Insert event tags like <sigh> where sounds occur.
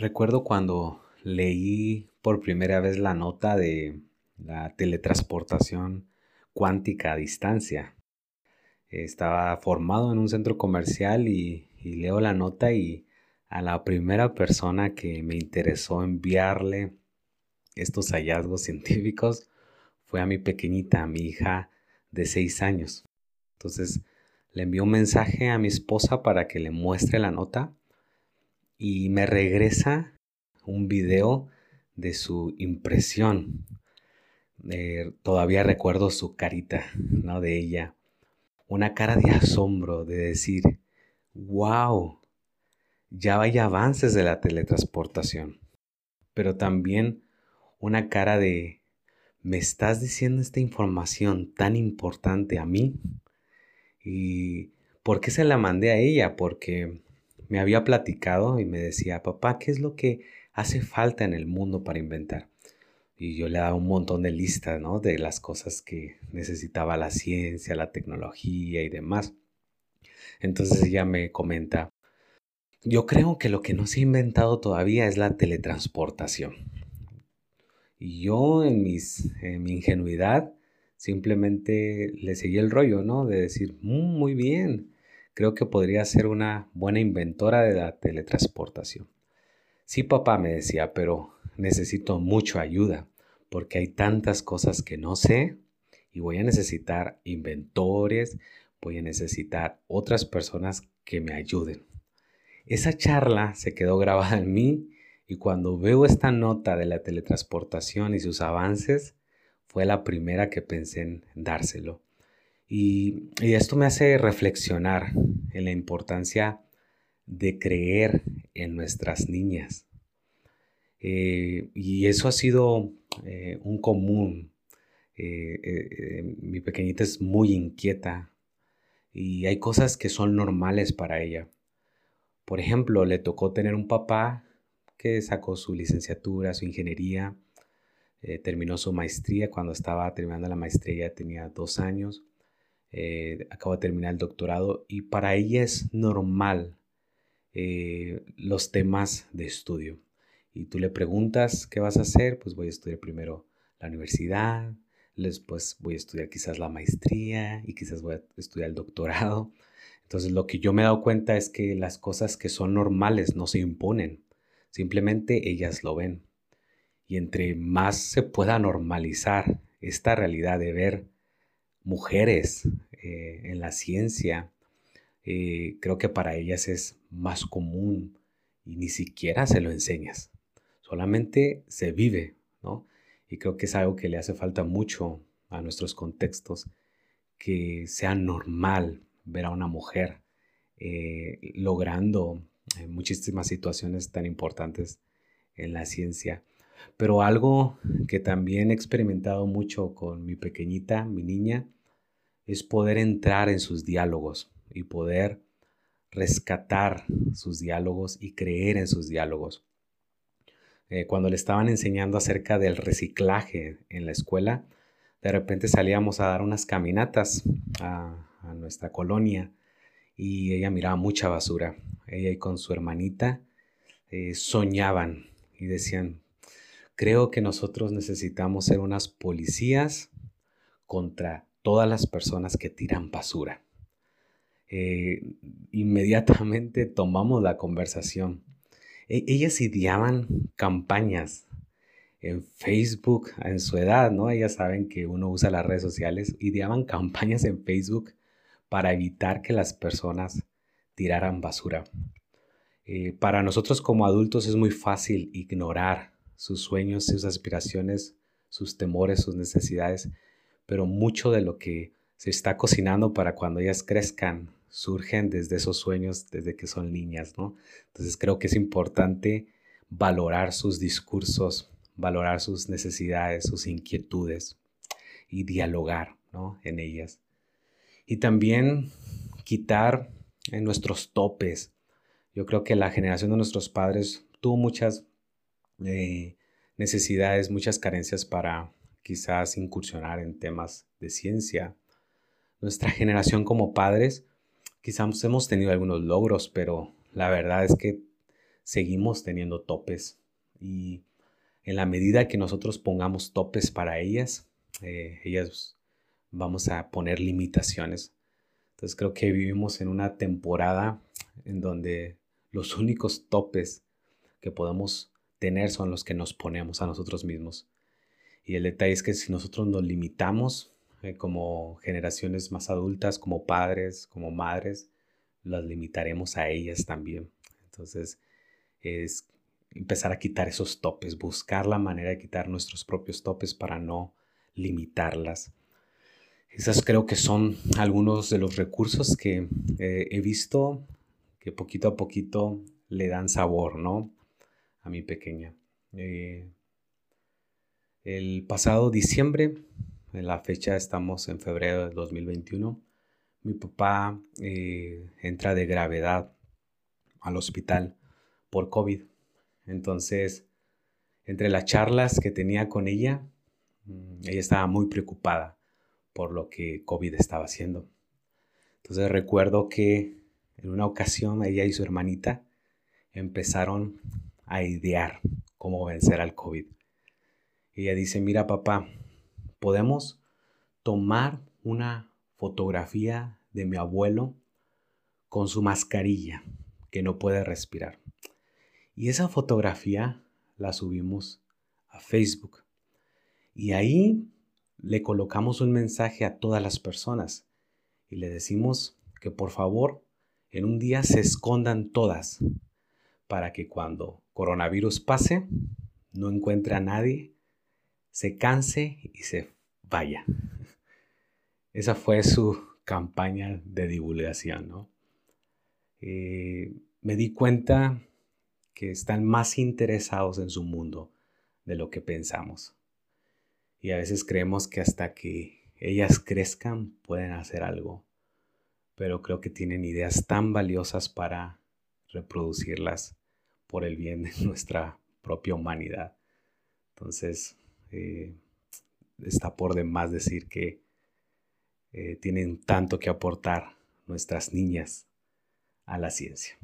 Recuerdo cuando leí por primera vez la nota de la teletransportación cuántica a distancia. Estaba formado en un centro comercial y, leo la nota y a la primera persona que me interesó enviarle estos hallazgos <laughs> científicos fue a mi pequeñita, a mi hija de seis años. Entonces le envió un mensaje a mi esposa para que le muestre la nota y me regresa un video de su impresión. Eh, todavía recuerdo su carita, ¿no? De ella. Una cara de asombro, de decir, wow, ya hay avances de la teletransportación. Pero también una cara de, ¿me estás diciendo esta información tan importante a mí? ¿Y por qué se la mandé a ella? Porque me había platicado y me decía, papá, ¿qué es lo que hace falta en el mundo para inventar? Y yo le daba un montón de listas, ¿no? De las cosas que necesitaba la ciencia, la tecnología y demás. Entonces ella me comenta, yo creo que lo que no se ha inventado todavía es la teletransportación. Y yo en, mis, en mi ingenuidad simplemente le seguí el rollo, ¿no? De decir, mm, muy bien, Creo que podría ser una buena inventora de la teletransportación. Sí, papá me decía, pero necesito mucha ayuda porque hay tantas cosas que no sé y voy a necesitar inventores, voy a necesitar otras personas que me ayuden. Esa charla se quedó grabada en mí y cuando veo esta nota de la teletransportación y sus avances, fue la primera que pensé en dárselo. Y, esto me hace reflexionar en la importancia de creer en nuestras niñas. Eh, y eso ha sido eh, un común. Eh, mi pequeñita es muy inquieta y hay cosas que son normales para ella. Por ejemplo, le tocó tener un papá que sacó su licenciatura, su ingeniería, terminó su maestría. Cuando estaba terminando la maestría tenía dos años eh, acaba de terminar el doctorado y para ella es normal eh, los temas de estudio. Y tú le preguntas qué vas a hacer, pues voy a estudiar primero la universidad, después voy a estudiar quizás la maestría y quizás voy a estudiar el doctorado. Entonces lo que yo me he dado cuenta es que las cosas que son normales no se imponen, simplemente ellas lo ven. Y entre más se pueda normalizar esta realidad de ver mujeres eh, en la ciencia, eh, creo que para ellas es más común y ni siquiera se lo enseñas, solamente se vive, ¿no? Y creo que es algo que le hace falta mucho a nuestros contextos, que sea normal ver a una mujer eh, logrando muchísimas situaciones tan importantes en la ciencia. Pero algo que también he experimentado mucho con mi pequeñita, mi niña, es poder entrar en sus diálogos y poder rescatar sus diálogos y creer en sus diálogos. Eh, cuando le estaban enseñando acerca del reciclaje en la escuela, de repente salíamos a dar unas caminatas a, nuestra colonia y ella miraba mucha basura. Ella y con su hermanita eh, soñaban y decían, creo que nosotros necesitamos ser unas policías contra todas las personas que tiran basura. Eh, inmediatamente tomamos la conversación. E, ellas ideaban campañas en Facebook en su edad, ¿no? Ellas saben que uno usa las redes sociales, ideaban campañas en Facebook para evitar que las personas tiraran basura. Eh, para nosotros como adultos es muy fácil ignorar sus sueños, sus aspiraciones, sus temores, sus necesidades, pero mucho de lo que se está cocinando para cuando ellas crezcan surgen desde esos sueños, desde que son niñas, ¿no? Entonces creo que es importante valorar sus discursos, valorar sus necesidades, sus inquietudes y dialogar, ¿no? En ellas. Y también quitar en nuestros topes. Yo creo que la generación de nuestros padres tuvo muchas eh, necesidades, muchas carencias para quizás incursionar en temas de ciencia. Nuestra generación como padres, quizás hemos tenido algunos logros, pero la verdad es que seguimos teniendo topes y en la medida que nosotros pongamos topes para ellas, eh, ellas vamos a poner limitaciones. Entonces creo que vivimos en una temporada en donde los únicos topes que podemos tener son los que nos ponemos a nosotros mismos. Y el detalle es que si nosotros nos limitamos eh, como generaciones más adultas, como padres, como madres, las limitaremos a ellas también. Entonces es empezar a quitar esos topes, buscar la manera de quitar nuestros propios topes para no limitarlas. Esas creo que son algunos de los recursos que eh, he visto que poquito a poquito le dan sabor, ¿no? A mi pequeña. Eh, el pasado diciembre, en la fecha estamos en febrero de 2021, mi papá eh, entra de gravedad al hospital por COVID. Entonces, entre las charlas que tenía con ella, mm, ella estaba muy preocupada por lo que COVID estaba haciendo. Entonces recuerdo que en una ocasión ella y su hermanita empezaron a idear cómo vencer al COVID. Ella dice, mira papá, podemos tomar una fotografía de mi abuelo con su mascarilla que no puede respirar. Y esa fotografía la subimos a Facebook. Y ahí le colocamos un mensaje a todas las personas y le decimos que por favor en un día se escondan todas para que cuando coronavirus pase no encuentre a nadie, se canse y se vaya. <laughs> Esa fue su campaña de divulgación, ¿no? Eh, me di cuenta que están más interesados en su mundo de lo que pensamos. Y a veces creemos que hasta que ellas crezcan pueden hacer algo. Pero creo que tienen ideas tan valiosas para reproducirlas por el bien de <laughs> nuestra propia humanidad. Entonces, eh, está por demás decir que eh, tienen tanto que aportar nuestras niñas a la ciencia.